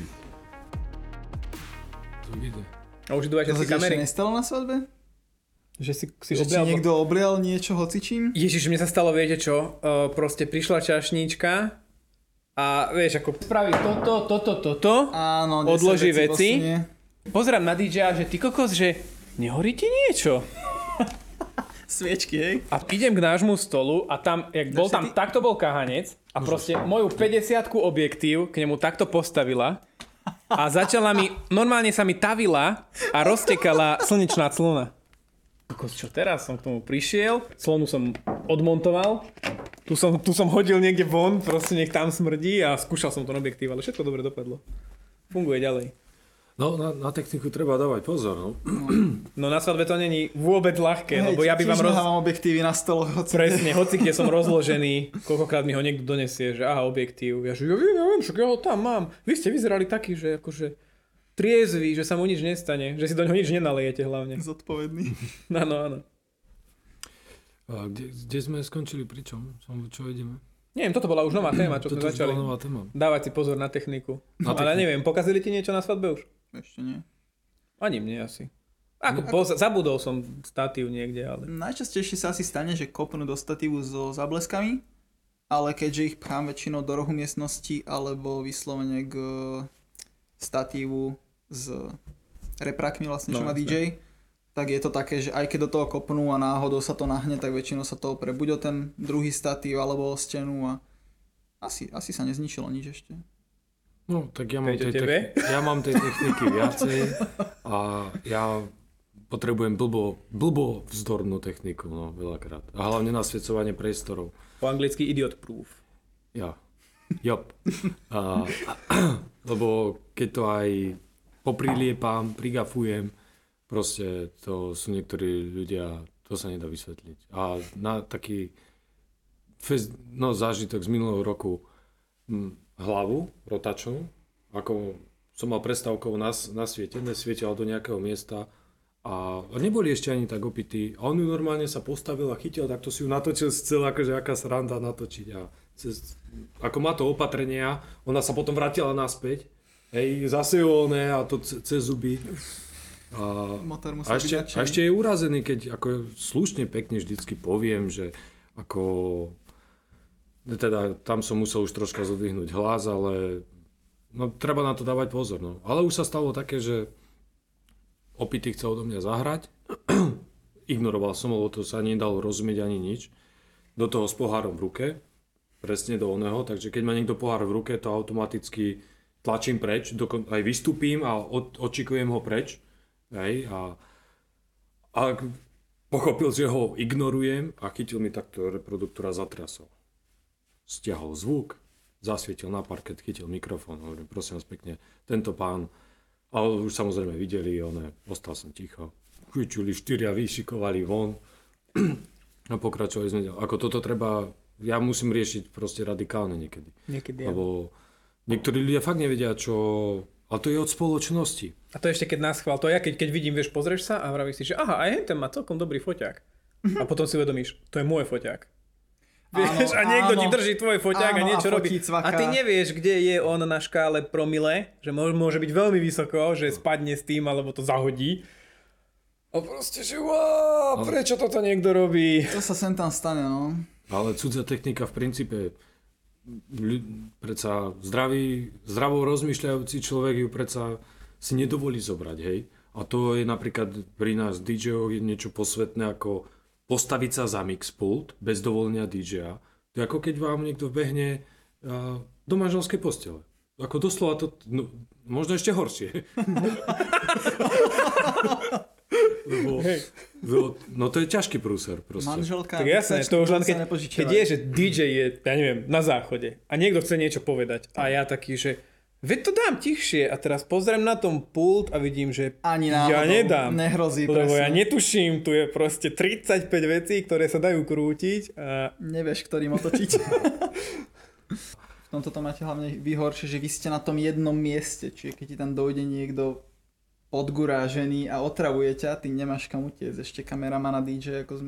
Tu ide. A už idú aj To ešte kamery. nestalo na svadbe? Že si, si Že ti oblial... niekto obrial niečo hocičím? Ježiš, mne sa stalo, viete čo? Uh, proste prišla čašníčka a vieš, ako spraví toto, toto, toto. Áno, Odloží 10 veci. posunie. Pozerám na DJ, že ty kokos, že nehorí ti niečo. Sviečky, hej? A idem k nášmu stolu a tam, jak bol tam, ty- takto bol kahanec a proste moju 50 objektív k nemu takto postavila a začala mi, normálne sa mi tavila a roztekala slnečná clona. Kokos, čo teraz? Som k tomu prišiel, clonu som odmontoval, tu som, tu som hodil niekde von, proste nech tam smrdí a skúšal som ten objektív, ale všetko dobre dopadlo. Funguje ďalej. No, na, na techniku treba dávať pozor. No. No na svadbe to není vôbec ľahké, lebo ja by vám roz... Mám objektívy na stoloch, hoci Presne, hoci kde som rozložený, koľkokrát mi ho niekto donesie, že aha, objektív. Ja že ja neviem, však ja ho tam mám. Vy ste vyzerali taký, že akože triezvy, že sa mu nič nestane, že si do neho nič nenalejete hlavne. zodpovedný. Áno, áno. A kde, kde sme skončili? Pri čom? Som, čo ideme? Neviem, toto bola už nová téma, čo sme Toto už začali. nová téma. Dávať si pozor na techniku. Na Ale techniku. neviem, pokazili ti niečo na svadbe už? Ešte nie. Ani mne asi. Ako, bol, zabudol som statív niekde, ale... Najčastejšie sa asi stane, že kopnú do statívu so zábleskami, ale keďže ich pchám väčšinou do rohu miestnosti alebo vyslovene k statívu s reprakmi vlastne, čo No, má DJ, tak je to také, že aj keď do toho kopnú a náhodou sa to nahne, tak väčšinou sa to opre buď o ten druhý statív alebo o stenu a Asi, asi sa nezničilo nič ešte. No, tak ja mám, tej tebe? techni- ja mám tej techniky viacej a ja potrebujem blbo, blbo vzdornú techniku, no, veľakrát. A hlavne nasvedcovanie priestorov. Po anglicky idiot proof. Ja. Jop. A, lebo keď to aj popriliepam, prigafujem, proste to sú niektorí ľudia, to sa nedá vysvetliť. A na taký fest, no, zážitok z minulého roku hm, hlavu rotačnú, ako som mal prestávkou na, na svete, nesvietila do nejakého miesta a neboli ešte ani tak opití. A on ju normálne sa postavil a chytil, tak to si ju natočil celá, akože aká sranda natočiť. A cez, ako má to opatrenia, ona sa potom vrátila naspäť. Hej, zase ju oné a to ce- cez zuby. A, a, ešte, a ešte je urazený, keď ako slušne pekne vždycky poviem, že ako teda tam som musel už troška zodvihnúť hlas, ale no, treba na to dávať pozor. No. Ale už sa stalo také, že opitý chcel odo mňa zahrať, ignoroval som, lebo to sa nedalo rozumieť ani nič. Do toho s pohárom v ruke, presne do oného, takže keď má niekto pohár v ruke, to automaticky tlačím preč, dokon- aj vystúpim a od- očikujem ho preč. Hej, a, a pochopil, že ho ignorujem a chytil mi takto reproduktora zatrasol. Stiahol zvuk, zasvietil na parket, chytil mikrofón, hovorím, prosím vás pekne, tento pán, ale už samozrejme videli, one, ostal som ticho. Chyčuli štyria, vyšikovali von a pokračovali sme. Ako toto treba, ja musím riešiť proste radikálne niekedy. Niekedy. ja. Lebo niektorí ľudia fakt nevedia, čo... Ale to je od spoločnosti. A to ešte keď nás chval, to ja keď, keď vidím, vieš, pozrieš sa a vravíš si, že aha, aj ten má celkom dobrý foťák. A potom si uvedomíš, to je môj foťák. Vieš, Áno, a niekto áno. ti drží tvoj foťák a Áno, niečo a robí. cvaká. A ty nevieš, kde je on na škále promile, že môže, byť veľmi vysoko, že spadne s tým, alebo to zahodí. A proste, že wow, prečo toto niekto robí? To sa sem tam stane, no. Ale cudzia technika v princípe, predsa zdravý, zdravo rozmýšľajúci človek ju predsa si nedovolí zobrať, hej. A to je napríklad pri nás DJ je niečo posvetné ako postaviť sa za mixpult bez dovolenia DJ-a. To je ako keď vám niekto vbehne a, do manželskej postele. Ako doslova to, no, možno ešte horšie. Lebo, lebo, no to je ťažký prúser proste. Manželka, Tak jasné, to už len keď, keď je, že DJ je, ja neviem, na záchode a niekto chce niečo povedať a ja taký, že veď to dám tichšie a teraz pozriem na tom pult a vidím, že Ani ja náhodou nedám. nehrozí, Lebo ja netuším, tu je proste 35 vecí, ktoré sa dajú krútiť a Nevieš, ktorým otočiť. v tomto to máte hlavne vyhoršie, že vy ste na tom jednom mieste, čiže keď ti tam dojde niekto odgurážený a otravuje ťa, ty nemáš kam utiecť, ešte kameraman a DJ, ako, uh,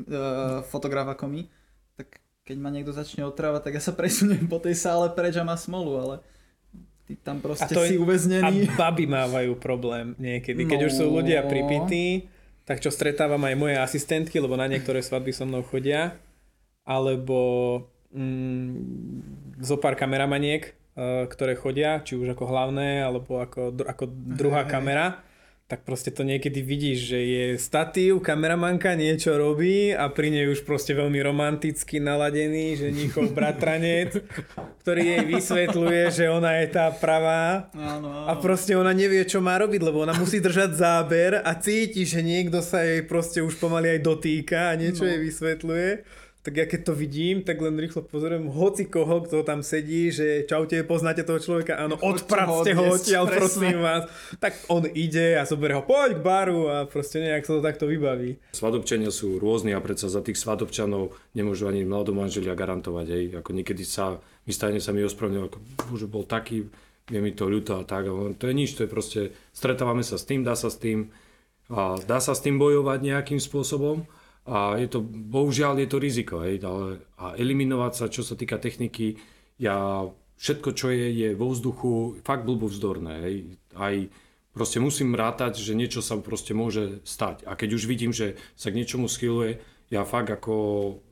fotograf ako my, tak keď ma niekto začne otravať, tak ja sa presuniem po tej sále preč a má smolu, ale ty tam proste to je- si A uväznený. baby mávajú problém niekedy. Keď No. už sú ľudia pripití, tak čo stretávam aj moje asistentky, lebo na niektoré svadby so mnou chodia, alebo mm, zo pár kameramaniek, eh, ktoré chodia, či už ako hlavné, alebo ako, ako druhá Hej. kamera, tak proste to niekedy vidíš, že je statív, kameramanka niečo robí a pri nej už proste veľmi romanticky naladený ženichov bratranec, ktorý jej vysvetľuje, že ona je tá pravá Áno, áno. a proste ona nevie, čo má robiť, lebo ona musí držať záber a cíti, že niekto sa jej proste už pomaly aj dotýka a niečo No. jej vysvetľuje. Tak ja keď to vidím, tak len rýchlo pozoriem hoci koho, kto tam sedí, že čaute, poznáte toho človeka, áno, odpracte ho odtiaľ, prosím vás. Tak on ide a zoberie ho, poď k baru a proste nejak sa to takto vybaví. Svadobčania sú rôzni a predsa za tých svadobčanov nemôžu ani mladomanželia garantovať. Hej. Ako niekedy sa, mi stajne sa mi ospravedlňujú, ako bože, bol taký, je mi to ľúto a tak. A to je nič, to je proste, stretávame sa s tým, dá sa s tým, a dá sa s tým bojovať nejakým spôsobom. A je to, bohužiaľ je to riziko, hej, ale, a eliminovať sa, čo sa týka techniky, ja všetko, čo je, je vo vzduchu, fakt blbo vzdorné, hej. Aj proste musím rátať, že niečo sa proste môže stať. A keď už vidím, že sa k niečomu schyluje, ja fakt ako,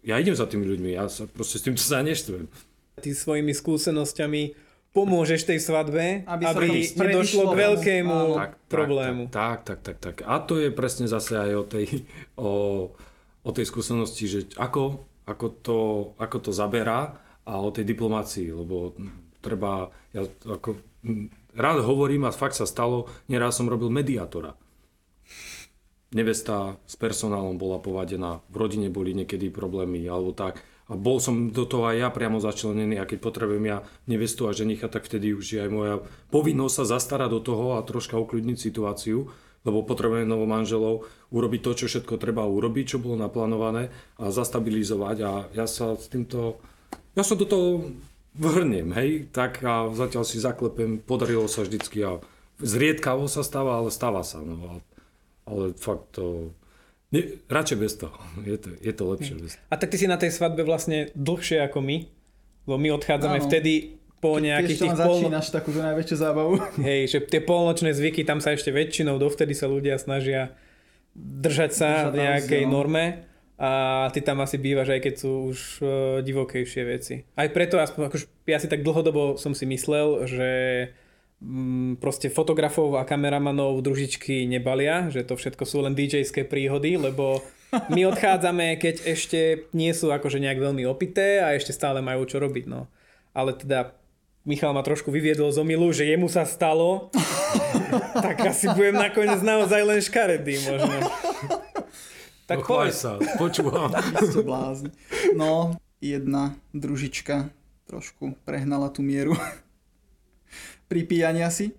ja idem za tými ľuďmi, ja sa proste s týmto sa neštvujem. Ty svojimi skúsenosťami pomôžeš tej svadbe, Aby aby, nedošlo k veľkému Áno. Tak, problému. Tak, tak, tak, tak, tak. A to je presne zase aj o tej, o, o tej skúsenosti, že ako, ako, to, ako to zaberá a o tej diplomácii, lebo treba, ja ako, rád hovorím a fakt sa stalo, neraz som robil mediátora. Nevesta s personálom bola povadená, v rodine boli niekedy problémy alebo tak. A bol som do toho aj ja priamo začlenený a keď potrebujem ja nevestu a ženicha, tak vtedy už je aj moja povinnosť sa zastarať do toho a troška ukľudniť situáciu, lebo potrebujem novo manželov urobiť to, čo všetko treba urobiť, čo bolo naplánované a zastabilizovať a ja sa s týmto, ja sa do toho vrnem, hej, tak a zatiaľ si zaklepem, podarilo sa vždycky a zriedkavo sa stáva, ale stáva sa, no a, ale fakt to, nie, radšej bez toho, je to, je to lepšie bez toho. A tak ty si na tej svadbe vlastne dlhšie ako my, lebo my odchádzame Áno. vtedy po nejakých tých polno... začínaš takúto najväčšiu zábavu. Hej, že tie polnočné zvyky, tam sa ešte väčšinou, dovtedy sa ľudia snažia držať sa Držať nejakej naozaj, no. norme a ty tam asi bývaš, aj keď sú už uh, divokejšie veci. Aj preto, aspoň akož ja si tak dlhodobo som si myslel, že mm, proste fotografov a kameramanov družičky nebalia, že to všetko sú len DJ-ské príhody, lebo my odchádzame, keď ešte nie sú akože nejak veľmi opité a ešte stále majú čo robiť, no. Ale teda Michal ma trošku vyviedol z omilu, že jemu sa stalo, tak asi budem nakoniec naozaj len škaredý možno. Tak no, povedz. sa, počúvam. Ste blázni. No, jedna družička trošku prehnala tú mieru pripíjania si.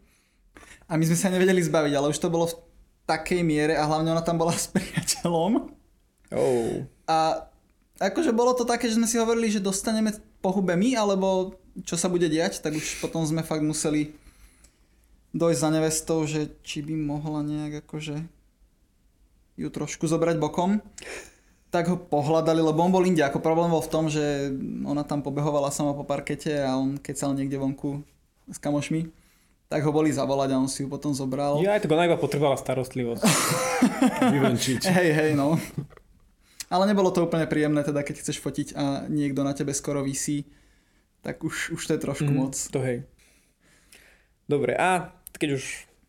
A my sme sa nevedeli zbaviť, ale už to bolo v takej miere a hlavne ona tam bola s priateľom. Oh. A akože bolo to také, že sme si hovorili, že dostaneme po hube my, alebo čo sa bude diať, tak už potom sme fakt museli dojsť za nevestou, že či by mohla nejak akože ju trošku zobrať bokom. Tak ho pohľadali, lebo on bol inde. Ako problém bol v tom, že ona tam pobehovala sama po parkete a on kecal niekde vonku s kamošmi. Tak ho boli zavolať a on si ju potom zobral. Ja aj tak ona iba potrebovala starostlivosť. Vyvenčiť. Hej, hej, no. Ale nebolo to úplne príjemné, teda keď chceš fotiť a niekto na tebe skoro visí, tak už, už to je trošku Mm, moc. To hej. Dobre, a keď už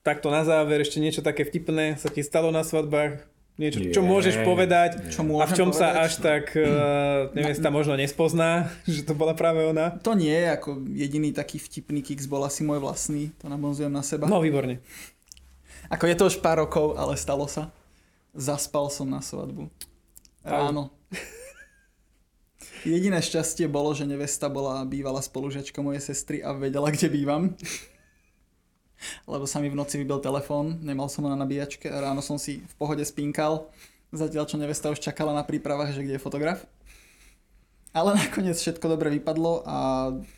takto na záver ešte niečo také vtipné sa ti stalo na svadbách? Niečo, čo Nie. môžeš povedať? Čo a v čom sa povedať? až tak uh, nevesta možno nespozná, že to bola práve ona? To nie ako jediný taký vtipný kiks, bol asi môj vlastný, to nabonzujem na seba. No, výborne. Ako je to už pár rokov, ale stalo sa. Zaspal som na svadbu. Ráno. Jediné šťastie bolo, že nevesta bola bývalá spolužiačka mojej sestry a vedela, kde bývam. Lebo sa mi v noci vybil telefón, nemal som ho na nabíjačke a ráno som si v pohode spínkal, zatiaľ čo nevesta už čakala na prípravách, že kde je fotograf. Ale nakoniec všetko dobre vypadlo a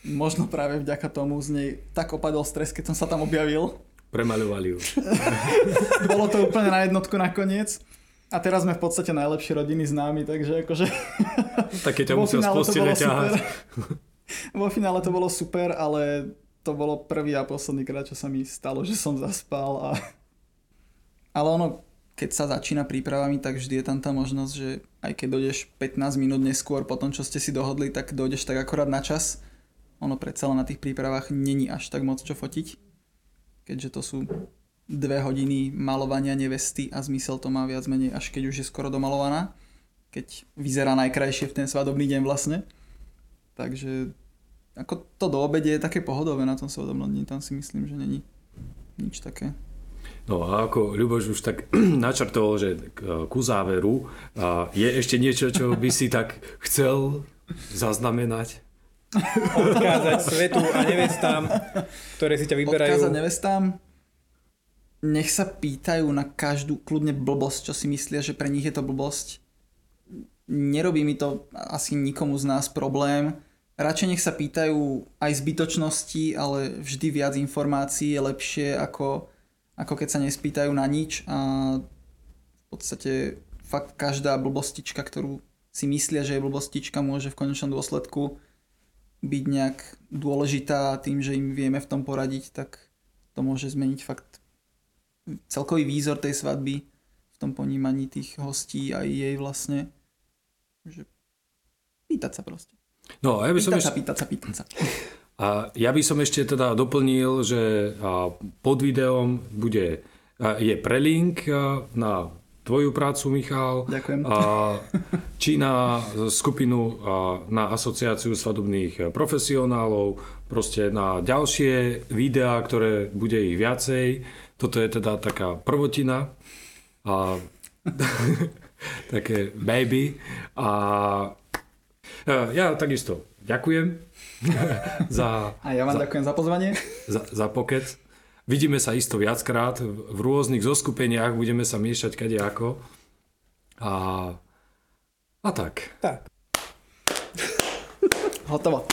možno práve vďaka tomu z nej tak opadol stres, keď som sa tam objavil, Premaľovali ju. bolo to úplne na jednotku nakoniec. A teraz sme v podstate najlepšie rodiny známi, takže akože... Tak keď ťa musia super. Vo finále to bolo super, ale to bolo prvý a posledný krát, čo sa mi stalo, že som zaspal a... Ale ono, keď sa začína prípravami, tak vždy je tam tá možnosť, že aj keď dojdeš 15 minút neskôr po tom, čo ste si dohodli, tak dojdeš tak akorát na čas. Ono predsa len na tých prípravách není až tak moc čo fotiť, keďže to sú dve hodiny malovania nevesty a zmysel to má viac menej až keď už je skoro domalovaná, keď vyzerá najkrajšie v ten svadobný deň vlastne. Takže ako to do obede je také pohodové na tom svadobnom dni, tam si myslím, že není nič také. No a ako Ľuboš už tak načrtoval, že k- ku záveru a je ešte niečo, čo by si tak chcel zaznamenať? Odkázať svetu a nevestám, ktoré si ťa vyberajú. Odkázať nevestám, nech sa pýtajú na každú kľudne blbosť, čo si myslia, že pre nich je to blbosť. Nerobí mi to asi nikomu z nás problém. Radšej nech sa pýtajú aj zbytočnosti, ale vždy viac informácií je lepšie ako, ako keď sa nespýtajú na nič a v podstate fakt každá blbostička, ktorú si myslia, že je blbostička, môže v konečnom dôsledku byť nejak dôležitá tým, že im vieme v tom poradiť, tak to môže zmeniť fakt celkový výzor tej svadby v tom ponímaní tých hostí a jej vlastne. Že pýtať sa proste. No a ja by som Pýtať ešte... sa, pýtať sa, pýtať sa. A ja by som ešte teda doplnil, že pod videom bude, je prelink na tvoju prácu, Michal. Ďakujem. A, či na skupinu na asociáciu svadobných profesionálov, proste na ďalšie videá, ktoré bude ich viacej. Toto je teda taká prvotina. A, také baby. A a ja takisto ďakujem za, A ja vám za, ďakujem za pozvanie. za, za pokec. Vidíme sa isto viackrát v rôznych zoskupeniach, budeme sa miešať kade ako. A, a tak. Tak. Hotovo.